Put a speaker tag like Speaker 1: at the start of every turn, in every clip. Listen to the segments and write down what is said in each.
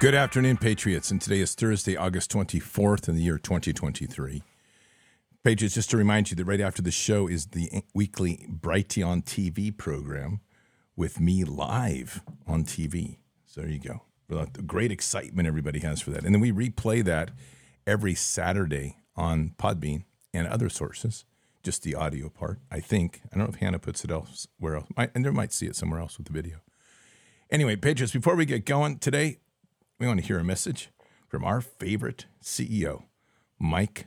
Speaker 1: Good afternoon, Patriots. And today is Thursday, August 24th in the year 2023. Patriots, just to remind you that right after the show is the weekly Brighteon TV program with me live on TV. So there you go. Great excitement everybody has for that. And then we replay that every Saturday on Podbean and other sources, just the audio part, I think. I don't know if Hannah puts it elsewhere else. And there might see it somewhere else with the video. Anyway, Patriots, before we get going today, we want to hear a message from our favorite CEO, Mike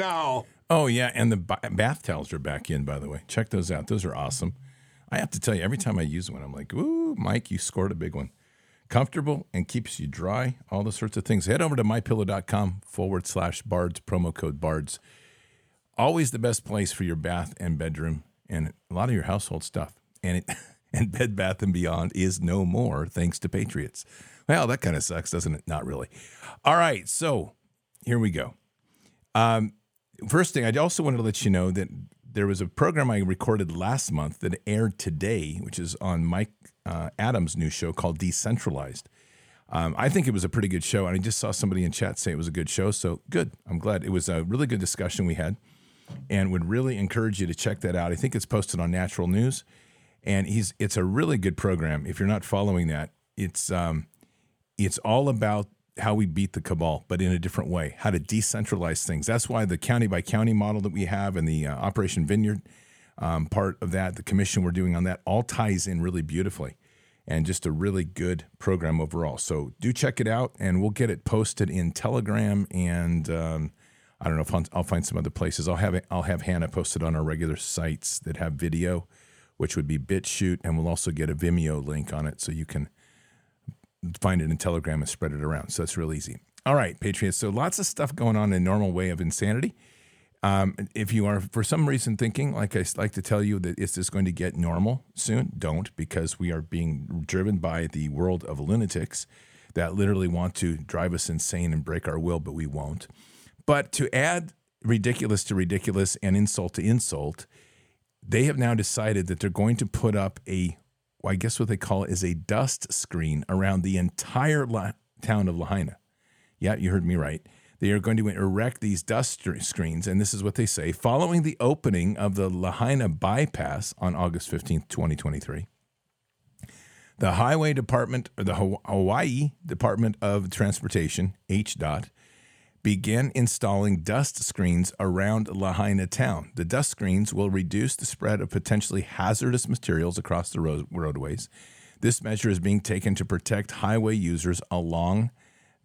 Speaker 2: now.
Speaker 1: Oh yeah, and the bath towels are back in. By the way, check those out. Those are awesome. I have to tell you, every time I use one, I'm like, "Ooh, Mike, you scored a big one." Comfortable and keeps you dry. All the sorts of things. Head over to mypillow.com forward slash bards promo code bards. Always the best place for your bath and bedroom and a lot of your household stuff. And it and Bed Bath and Beyond is no more thanks to Patriots. Well, that kind of sucks, doesn't it? Not really. All right, so here we go. Um, first thing, I also wanted to let you know that there was a program I recorded last month that aired today, which is on Mike uh, Adams' new show called Decentralized. Um, I think it was a pretty good show, and I just saw somebody in chat say it was a good show. So good. I'm glad. It was a really good discussion we had, and would really encourage you to check that out. I think it's posted on Natural News, and he's it's a really good program. If you're not following that, it's um, it's all about how we beat the cabal, but in a different way, how to decentralize things. That's why the county by county model that we have and the uh, Operation Vineyard um, part of that, the commission we're doing on that, all ties in really beautifully and just a really good program overall. So do check it out, and we'll get it posted in Telegram and. Um, I don't know if I'll, find some other places. I'll have I'll have Hannah posted on our regular sites that have video, which would be BitChute, and we'll also get a Vimeo link on it so you can find it in Telegram and spread it around. So it's real easy. All right, Patriots. So lots of stuff going on in normal way of insanity. Um, if you are for some reason thinking, like I like to tell you, that is this going to get normal soon? Don't, because we are being driven by the world of lunatics that literally want to drive us insane and break our will, but we won't. But to add ridiculous to ridiculous and insult to insult, they have now decided that they're going to put up a I guess what they call is a dust screen around the entire la- town of Lahaina. Yeah, you heard me right. They are going to erect these dust screens, and this is what they say following the opening of the Lahaina bypass on August 15th, 2023. The Highway Department, or the Hawaii Department of Transportation, HDOT, began installing dust screens around Lahaina town. The dust screens will reduce the spread of potentially hazardous materials across the road- roadways. This measure is being taken to protect highway users along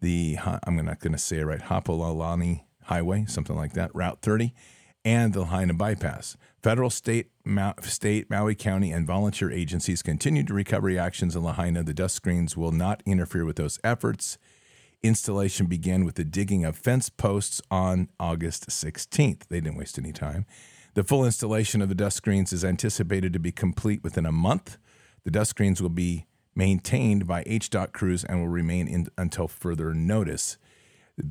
Speaker 1: the, I'm not going to say it right, Hapololani Highway, something like that, Route 30, and the Lahaina bypass. Federal, state, Ma- state, Maui County, and volunteer agencies continue to recovery actions in Lahaina. The dust screens will not interfere with those efforts. Installation began with the digging of fence posts on August 16th. They didn't waste any time. The full installation of the dust screens is anticipated to be complete within a month. The dust screens will be maintained by HDOT crews and will remain in, until further notice.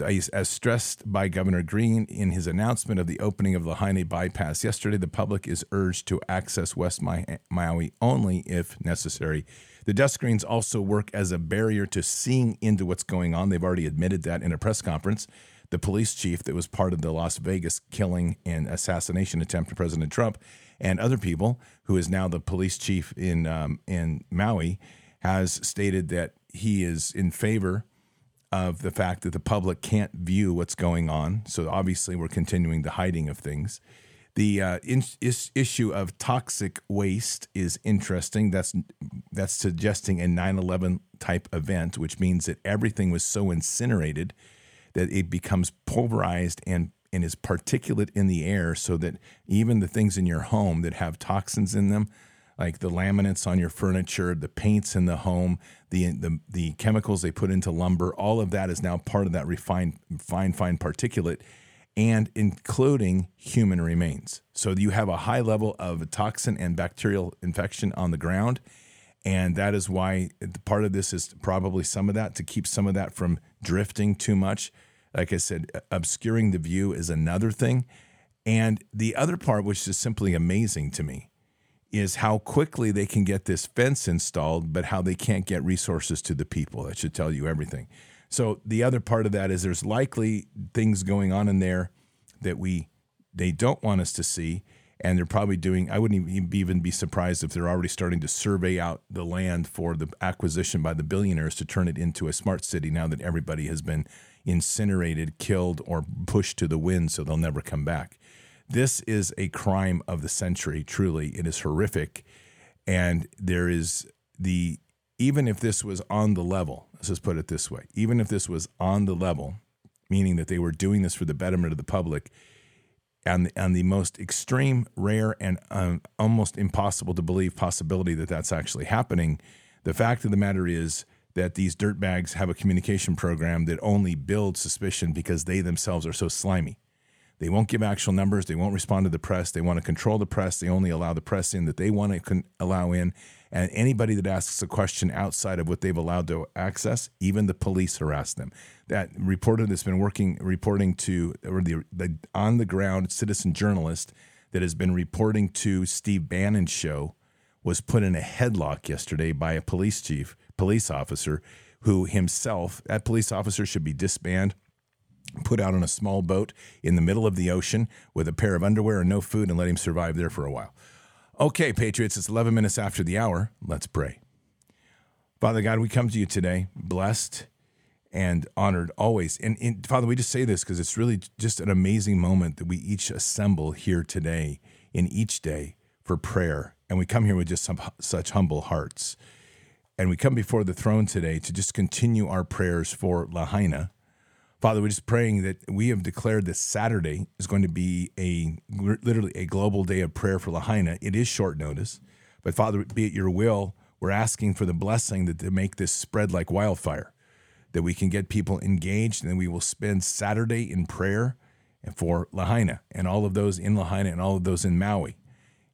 Speaker 1: As stressed by Governor Green in his announcement of the opening of the Lahaina bypass yesterday, the public is urged to access West Maui only if necessary. The dust screens also work as a barrier to seeing into what's going on. They've already admitted that in a press conference. The police chief that was part of the Las Vegas killing and assassination attempt of President Trump and other people, who is now the police chief in um, in Maui, has stated that he is in favor of the fact that the public can't view what's going on. So obviously, we're continuing the hiding of things. The uh, in, is, issue of toxic waste is interesting. That's that's suggesting a 9/11 type event, which means that everything was so incinerated that it becomes pulverized and and is particulate in the air, so that even the things in your home that have toxins in them, like the laminates on your furniture, the paints in the home, the the the chemicals they put into lumber, all of that is now part of that refined fine fine particulate and including human remains. So you have a high level of toxin and bacterial infection on the ground. And that is why part of this is probably some of that to keep some of that from drifting too much. Like I said, obscuring the view is another thing. And the other part, which is simply amazing to me, is how quickly they can get this fence installed, but how they can't get resources to the people. That should tell you everything. So the other part of that is there's likely things going on in there that we they don't want us to see, and they're probably doing. I wouldn't even be surprised if they're already starting to survey out the land for the acquisition by the billionaires to turn it into a smart city. Now that everybody has been incinerated, killed, or pushed to the wind, so they'll never come back. This is a crime of the century. Truly, it is horrific, and there is the even if this was on the level, let's just put it this way, even if this was on the level, meaning that they were doing this for the betterment of the public, and the, the most extreme, rare, and um, almost impossible to believe possibility that that's actually happening, the fact of the matter is that these dirtbags have a communication program that only builds suspicion because they themselves are so slimy. They won't give actual numbers. They won't respond to the press. They want to control the press. They only allow the press in that they want to con- allow in. And anybody that asks a question outside of what they've allowed to access, even the police harass them. That reporter that's been working, reporting to, or the, the on the ground citizen journalist that has been reporting to Steve Bannon's show was put in a headlock yesterday by a police chief, police officer, who himself, that police officer should be disbanded put out on a small boat in the middle of the ocean with a pair of underwear and no food and let him survive there for a while. Okay, Patriots, it's 11 minutes after the hour. Let's pray. Father God, we come to you today blessed and honored always. And, and Father, we just say this because it's really just an amazing moment that we each assemble here today in each day for prayer. And we come here with just some, such humble hearts. And we come before the throne today to just continue our prayers for Lahaina Father, we're just praying that we have declared this Saturday is going to be a literally a global day of prayer for Lahaina. It is short notice, but Father, be it your will, we're asking for the blessing that to make this spread like wildfire, that we can get people engaged, and then we will spend Saturday in prayer for Lahaina and all of those in Lahaina and all of those in Maui.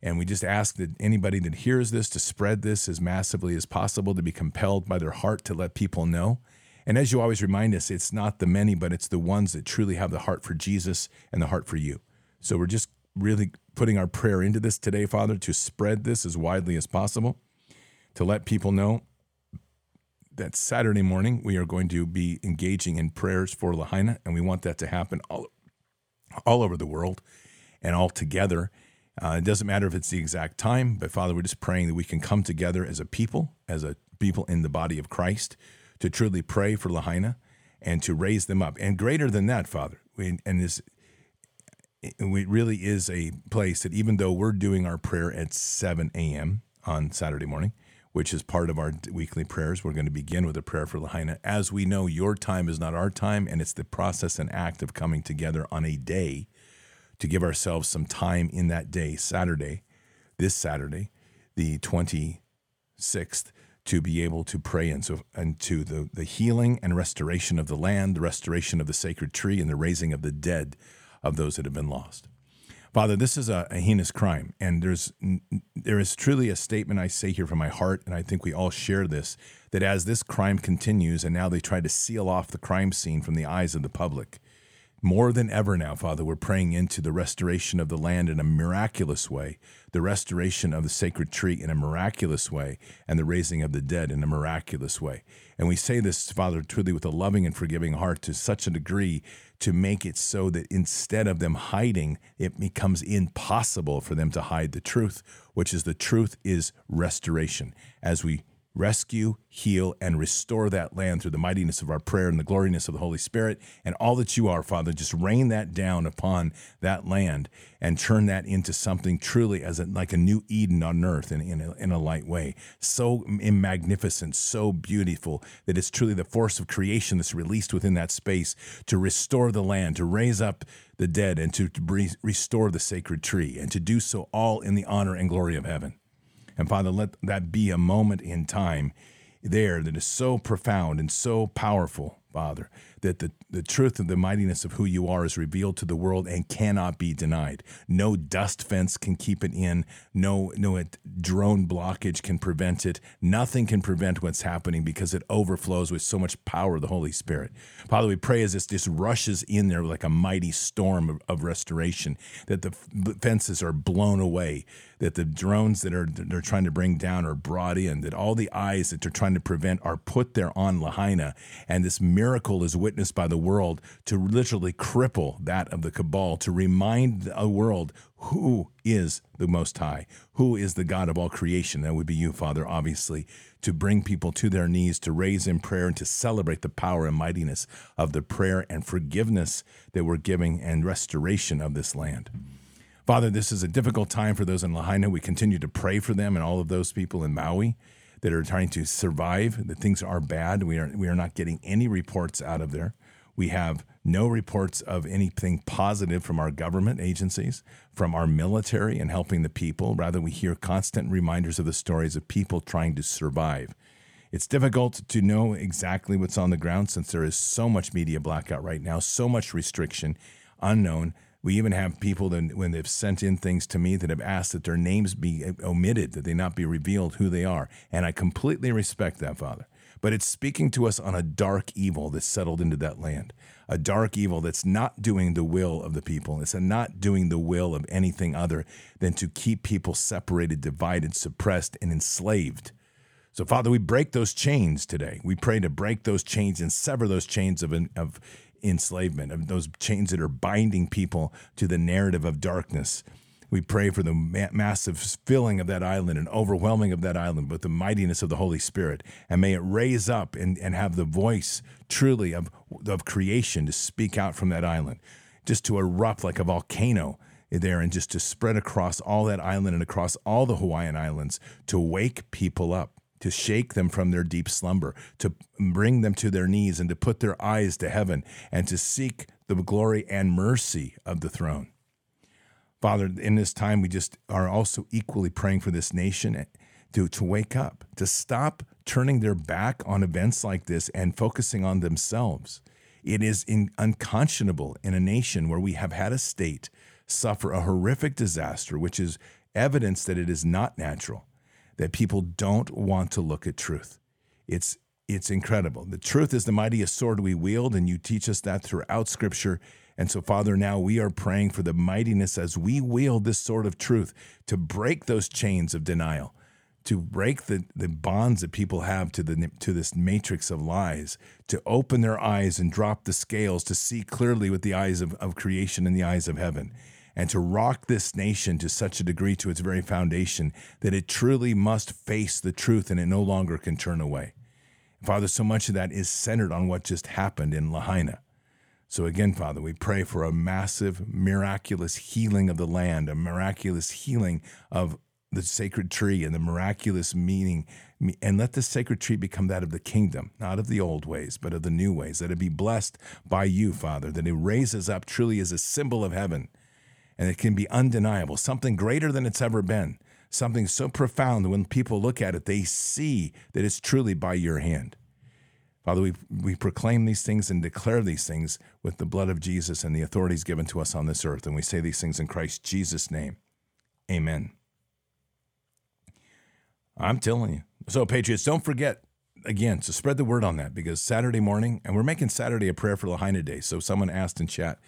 Speaker 1: And we just ask that anybody that hears this to spread this as massively as possible, to be compelled by their heart to let people know and as you always remind us, it's not the many, but it's the ones that truly have the heart for Jesus and the heart for you. So we're just really putting our prayer into this today, Father, to spread this as widely as possible, to let people know that Saturday morning we are going to be engaging in prayers for Lahaina, and we want that to happen all, all over the world and all together. Uh, it doesn't matter if it's the exact time, but Father, we're just praying that we can come together as a people, as a people in the body of Christ, to truly pray for Lahaina and to raise them up. And greater than that, Father, we, and this it really is a place that even though we're doing our prayer at 7 a.m. on Saturday morning, which is part of our weekly prayers, we're going to begin with a prayer for Lahaina. As we know, your time is not our time, and it's the process and act of coming together on a day to give ourselves some time in that day, Saturday, this Saturday, the 26th, to be able to pray into, into the, the healing and restoration of the land, the restoration of the sacred tree, and the raising of the dead of those that have been lost. Father, this is a, a, heinous crime, and there's there is truly a statement I say here from my heart, and I think we all share this that as this crime continues, and now they try to seal off the crime scene from the eyes of the public, more than ever now, Father, we're praying into the restoration of the land in a miraculous way, the restoration of the sacred tree in a miraculous way, and the raising of the dead in a miraculous way. And we say this, Father, truly with a loving and forgiving heart to such a degree to make it so that instead of them hiding, it becomes impossible for them to hide the truth, which is the truth is restoration. As we rescue, heal, and restore that land through the mightiness of our prayer and the gloriness of the Holy Spirit and all that you are, Father. Just rain that down upon that land and turn that into something truly as a, like a new Eden on earth in, in, a, in a light way. So magnificent, so beautiful that it's truly the force of creation that's released within that space to restore the land, to raise up the dead, and to, to restore the sacred tree, and to do so all in the honor and glory of heaven. And Father, let that be a moment in time there that is so profound and so powerful, Father, that the, the truth of the mightiness of who you are is revealed to the world and cannot be denied. No dust fence can keep it in. No, no drone blockage can prevent it. Nothing can prevent what's happening because it overflows with so much power of the Holy Spirit. Father, we pray as this just rushes in there like a mighty storm of, of restoration, that the fences are blown away, that the drones that are they're trying to bring down are brought in, that all the eyes that they're trying to prevent are put there on Lahaina, and this miracle is witnessed by the world to literally cripple that of the cabal, to remind the world who is the Most High, who is the God of all creation. That would be you, Father, obviously, to bring people to their knees, to raise in prayer, and to celebrate the power and mightiness of the prayer and forgiveness that we're giving and restoration of this land. Father, this is a difficult time for those in Lahaina. We continue to pray for them and all of those people in Maui that are trying to survive. That things are bad. We are we are not getting any reports out of there. We have no reports of anything positive from our government agencies, from our military and helping the people. Rather, we hear constant reminders of the stories of people trying to survive. It's difficult to know exactly what's on the ground since there is so much media blackout right now, so much restriction, unknown. We even have people that when they've sent in things to me that have asked that their names be omitted, that they not be revealed who they are. And I completely respect that, Father. But it's speaking to us on a dark evil that's settled into that land, a dark evil that's not doing the will of the people. It's not doing the will of anything other than to keep people separated, divided, suppressed, and enslaved. So, Father, we break those chains today. We pray to break those chains and sever those chains of, of enslavement, of those chains that are binding people to the narrative of darkness. We pray for the ma- massive filling of that island and overwhelming of that island with the mightiness of the Holy Spirit. And may it raise up and, and have the voice truly of, of creation to speak out from that island, just to erupt like a volcano there and just to spread across all that island and across all the Hawaiian Islands to wake people up to shake them from their deep slumber, to bring them to their knees, and to put their eyes to heaven, and to seek the glory and mercy of the throne. Father, in this time, we just are also equally praying for this nation to, to wake up, to stop turning their back on events like this and focusing on themselves. It is in, unconscionable in a nation where we have had a state suffer a horrific disaster, which is evidence that it is not natural that people don't want to look at truth. It's it's incredible. The truth is the mightiest sword we wield, and you teach us that throughout Scripture. And so, Father, now we are praying for the mightiness as we wield this sword of truth to break those chains of denial, to break the, the bonds that people have to the to this matrix of lies, to open their eyes and drop the scales to see clearly with the eyes of, of creation and the eyes of heaven and to rock this nation to such a degree to its very foundation that it truly must face the truth and it no longer can turn away. Father, so much of that is centered on what just happened in Lahaina. So again, Father, we pray for a massive, miraculous healing of the land, a miraculous healing of the sacred tree and the miraculous meaning. And let the sacred tree become that of the kingdom, not of the old ways, but of the new ways. That it be blessed by you, Father, that it raises up truly as a symbol of heaven and it can be undeniable, something greater than it's ever been, something so profound that when people look at it, they see that it's truly by your hand. Father, we, we proclaim these things and declare these things with the blood of Jesus and the authorities given to us on this earth. And we say these things in Christ Jesus' name. Amen. I'm telling you. So, Patriots, don't forget again to spread the word on that because Saturday morning, and we're making Saturday a prayer for Lahaina Day. So, someone asked in chat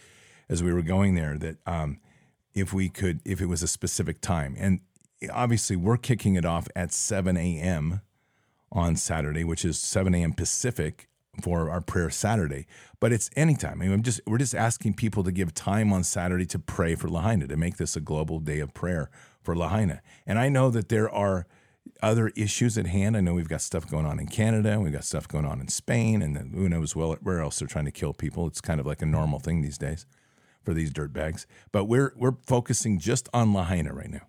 Speaker 1: as we were going there that um, if we could, if it was a specific time. And obviously, we're kicking it off at 7 a.m. on Saturday, which is 7 a.m. Pacific for our prayer Saturday. But it's anytime. I mean, I'm just we're just asking people to give time on Saturday to pray for Lahaina, to make this a global day of prayer for Lahaina. And I know that there are other issues at hand. I know we've got stuff going on in Canada, we've got stuff going on in Spain, and then who knows where else they're trying to kill people. It's kind of like a normal thing these days for these dirt bags. But we're we're focusing just on Lahaina right now.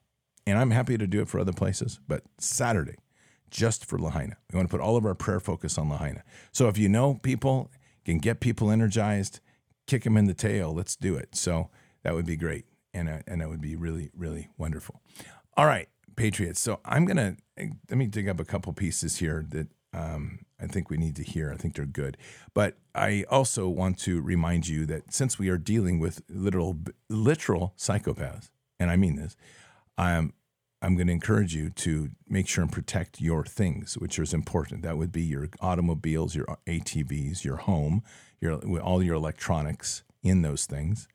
Speaker 1: And I'm happy to do it for other places, but Saturday, just for Lahaina. We want to put all of our prayer focus on Lahaina. So if you know people, can get people energized, kick them in the tail, let's do it. So that would be great. And, uh, and that would be really, really wonderful. All right, Patriots. So I'm going to, let me dig up a couple pieces here that um, I think we need to hear. I think they're good. But I also want to remind you that since we are dealing with literal, literal psychopaths, and I mean this, um, I'm, I'm going to encourage you to make sure and protect your things, which is important. That would be your automobiles, your ATVs, your home, your all your electronics in those things,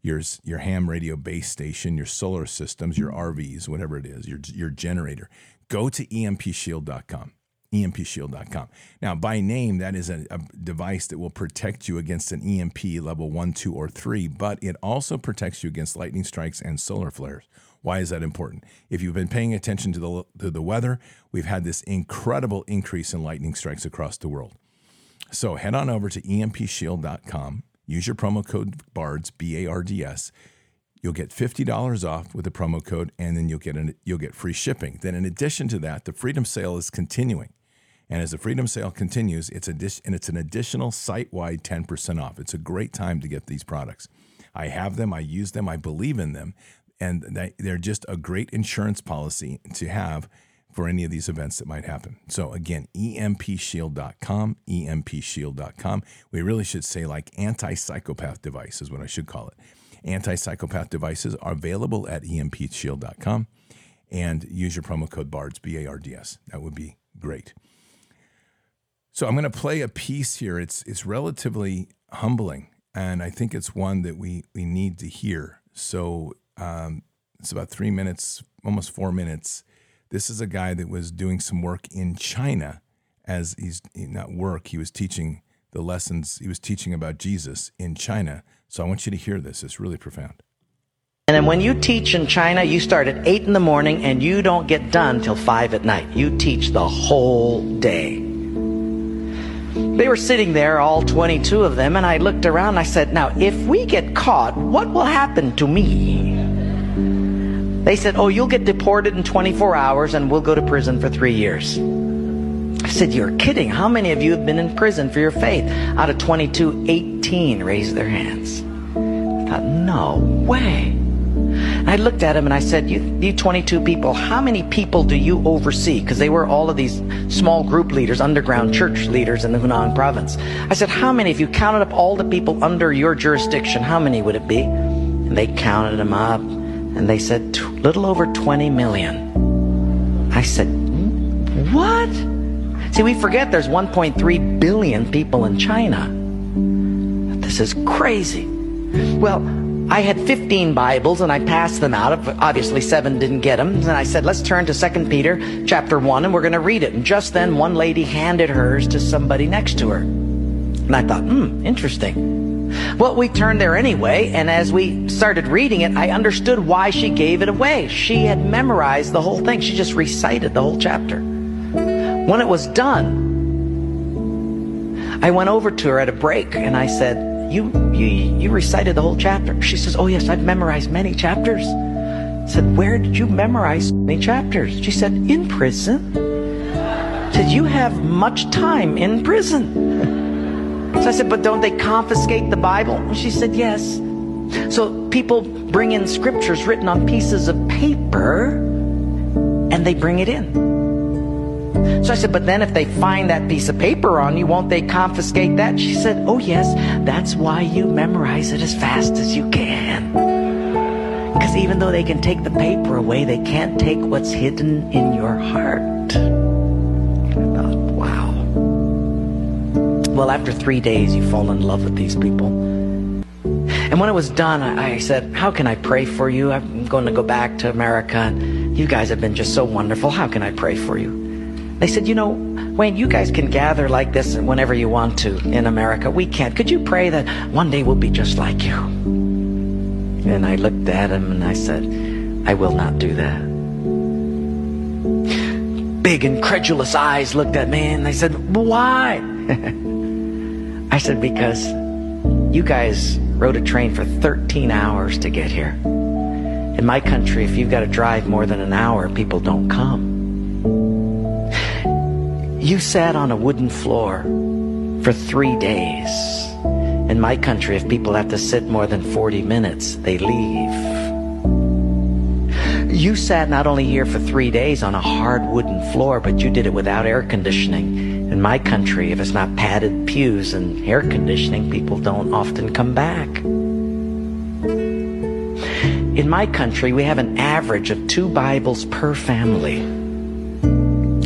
Speaker 1: your your ham radio base station, your solar systems, your RVs, whatever it is, your your generator. Go to empshield.com empshield.com. Now, by name, that is a, a, device that will protect you against an EMP level one, two, or three, but it also protects you against lightning strikes and solar flares. Why is that important? If you've been paying attention to the, to the weather, we've had this incredible increase in lightning strikes across the world. So head on over to empshield.com, use your promo code BARDS, B A R D S. You'll get $50 off with the promo code, and then you'll get, an, you'll get free shipping. Then, in addition to that, the Freedom Sale is continuing. And as the Freedom Sale continues, it's, addi- and it's an additional site wide 10% off. It's a great time to get these products. I have them, I use them, I believe in them, and they, they're just a great insurance policy to have for any of these events that might happen. So again, empshield.com, empshield.com. We really should say like anti-psychopath device is what I should call it. Anti-psychopath devices are available at empshield.com and use your promo code BARDS, B A R D S. That would be great. So I'm going to play a piece here. It's it's relatively humbling, and I think it's one that we we need to hear. So um, it's about three minutes, almost four minutes. This is a guy that was doing some work in China, as he's not work. He was teaching the lessons. He was teaching about Jesus in China. So I want you to hear this. It's really profound.
Speaker 3: And then when you teach in China, you start at 8 in the morning and you don't get done till 5 at night. You teach the whole day. They were sitting there, all 22 of them, and I looked around and I said, Now, if we get caught, what will happen to me? They said, Oh, you'll get deported in 24 hours and we'll go to prison for three years. I said, You're kidding. How many of you have been in prison for your faith? Out of 22, 18 raised their hands. I thought, No way. I looked at him and I said, you, you 22 people, how many people do you oversee? Because they were all of these small group leaders, underground church leaders in the Hunan province. I said, how many, if you counted up all the people under your jurisdiction, how many would it be? And they counted them up and they said, little over 20 million. I said, what? See, we forget there's 1.3 billion people in China. This is crazy. Well, I had 15 Bibles and I passed them out. Obviously, seven didn't get them. And I said, let's turn to 2 Peter chapter 1 and we're going to read it. And just then, one lady handed hers to somebody next to her. And I thought, hmm, interesting. Well, we turned there anyway, and as we started reading it, I understood why she gave it away. She had memorized the whole thing. She just recited the whole chapter. When it was done, I went over to her at a break and I said, you, you, you recited the whole chapter. She says, Oh, yes, I've memorized many chapters. I said, Where did you memorize many chapters? She said, In prison. I said, You have much time in prison. So I said, But don't they confiscate the Bible? She said, Yes. So people bring in scriptures written on pieces of paper and they bring it in. So I said, but then if they find that piece of paper on you, won't they confiscate that? She said, oh yes, that's why you memorize it as fast as you can. Because even though they can take the paper away, they can't take what's hidden in your heart. I thought, wow. Well, after three days, you fall in love with these people. And when it was done, I said, How can I pray for you? I'm going to go back to America. You guys have been just so wonderful. How can I pray for you? They said, you know, Wayne, you guys can gather like this whenever you want to in America. We can't. Could you pray that one day we'll be just like you? And I looked at him and I said, I will not do that. big incredulous eyes looked at me and they said, Why? I said, Because you guys rode a train for 13 hours to get here. In my country, if you've got to drive more than an hour, people don't come. You sat on a wooden floor for three days. In my country, if people have to sit more than 40 minutes, they leave. You sat not only here for three days on a hard wooden floor, but you did it without air conditioning. In my country, if it's not padded pews and air conditioning, people don't often come back. In my country, we have an average of two Bibles per family.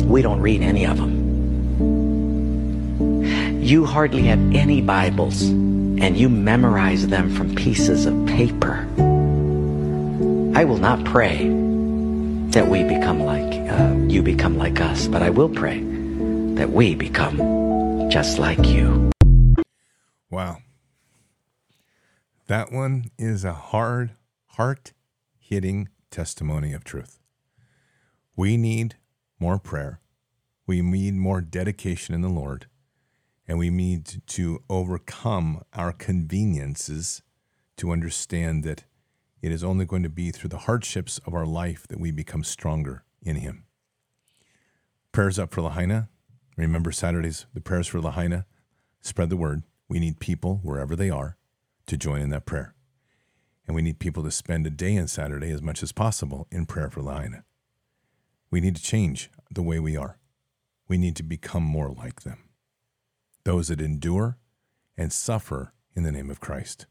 Speaker 3: We don't read any of them. You hardly have any Bibles, and you memorize them from pieces of paper. I will not pray that we become like, uh, you become like us, but I will pray that we become just like you.
Speaker 1: Wow. That one is a hard, heart hitting testimony of truth. We need more prayer. We need more dedication in the Lord. And we need to overcome our conveniences to understand that it is only going to be through the hardships of our life that we become stronger in Him. Prayers up for Lahaina. Remember Saturdays, the prayers for Lahaina. Spread the word. We need people, wherever they are, to join in that prayer. And we need people to spend a day on Saturday as much as possible in prayer for Lahaina. We need to change the way we are. We need to become more like them. Those that endure and suffer in the name of Christ.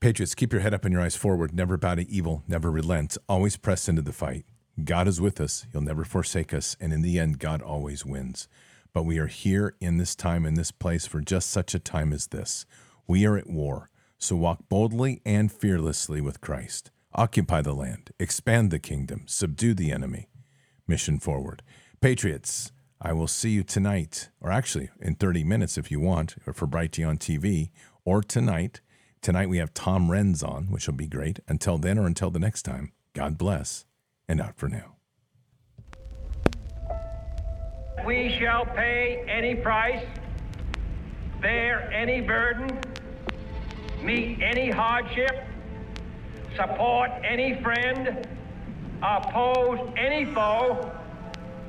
Speaker 1: Patriots, keep your head up and your eyes forward. Never bow to evil. Never relent. Always press into the fight. God is with us. He'll never forsake us. And in the end, God always wins. But we are here in this time, in this place, for just such a time as this. We are at war. So walk boldly and fearlessly with Christ. Occupy the land. Expand the kingdom. Subdue the enemy. Mission forward. Patriots, I will see you tonight, or actually in 30 minutes if you want, or for Brighteon TV, or tonight Tonight we have Tom Renz on, which will be great. Until then or until the next time, God bless and out for now.
Speaker 4: We shall pay any price, bear any burden, meet any hardship, support any friend, oppose any foe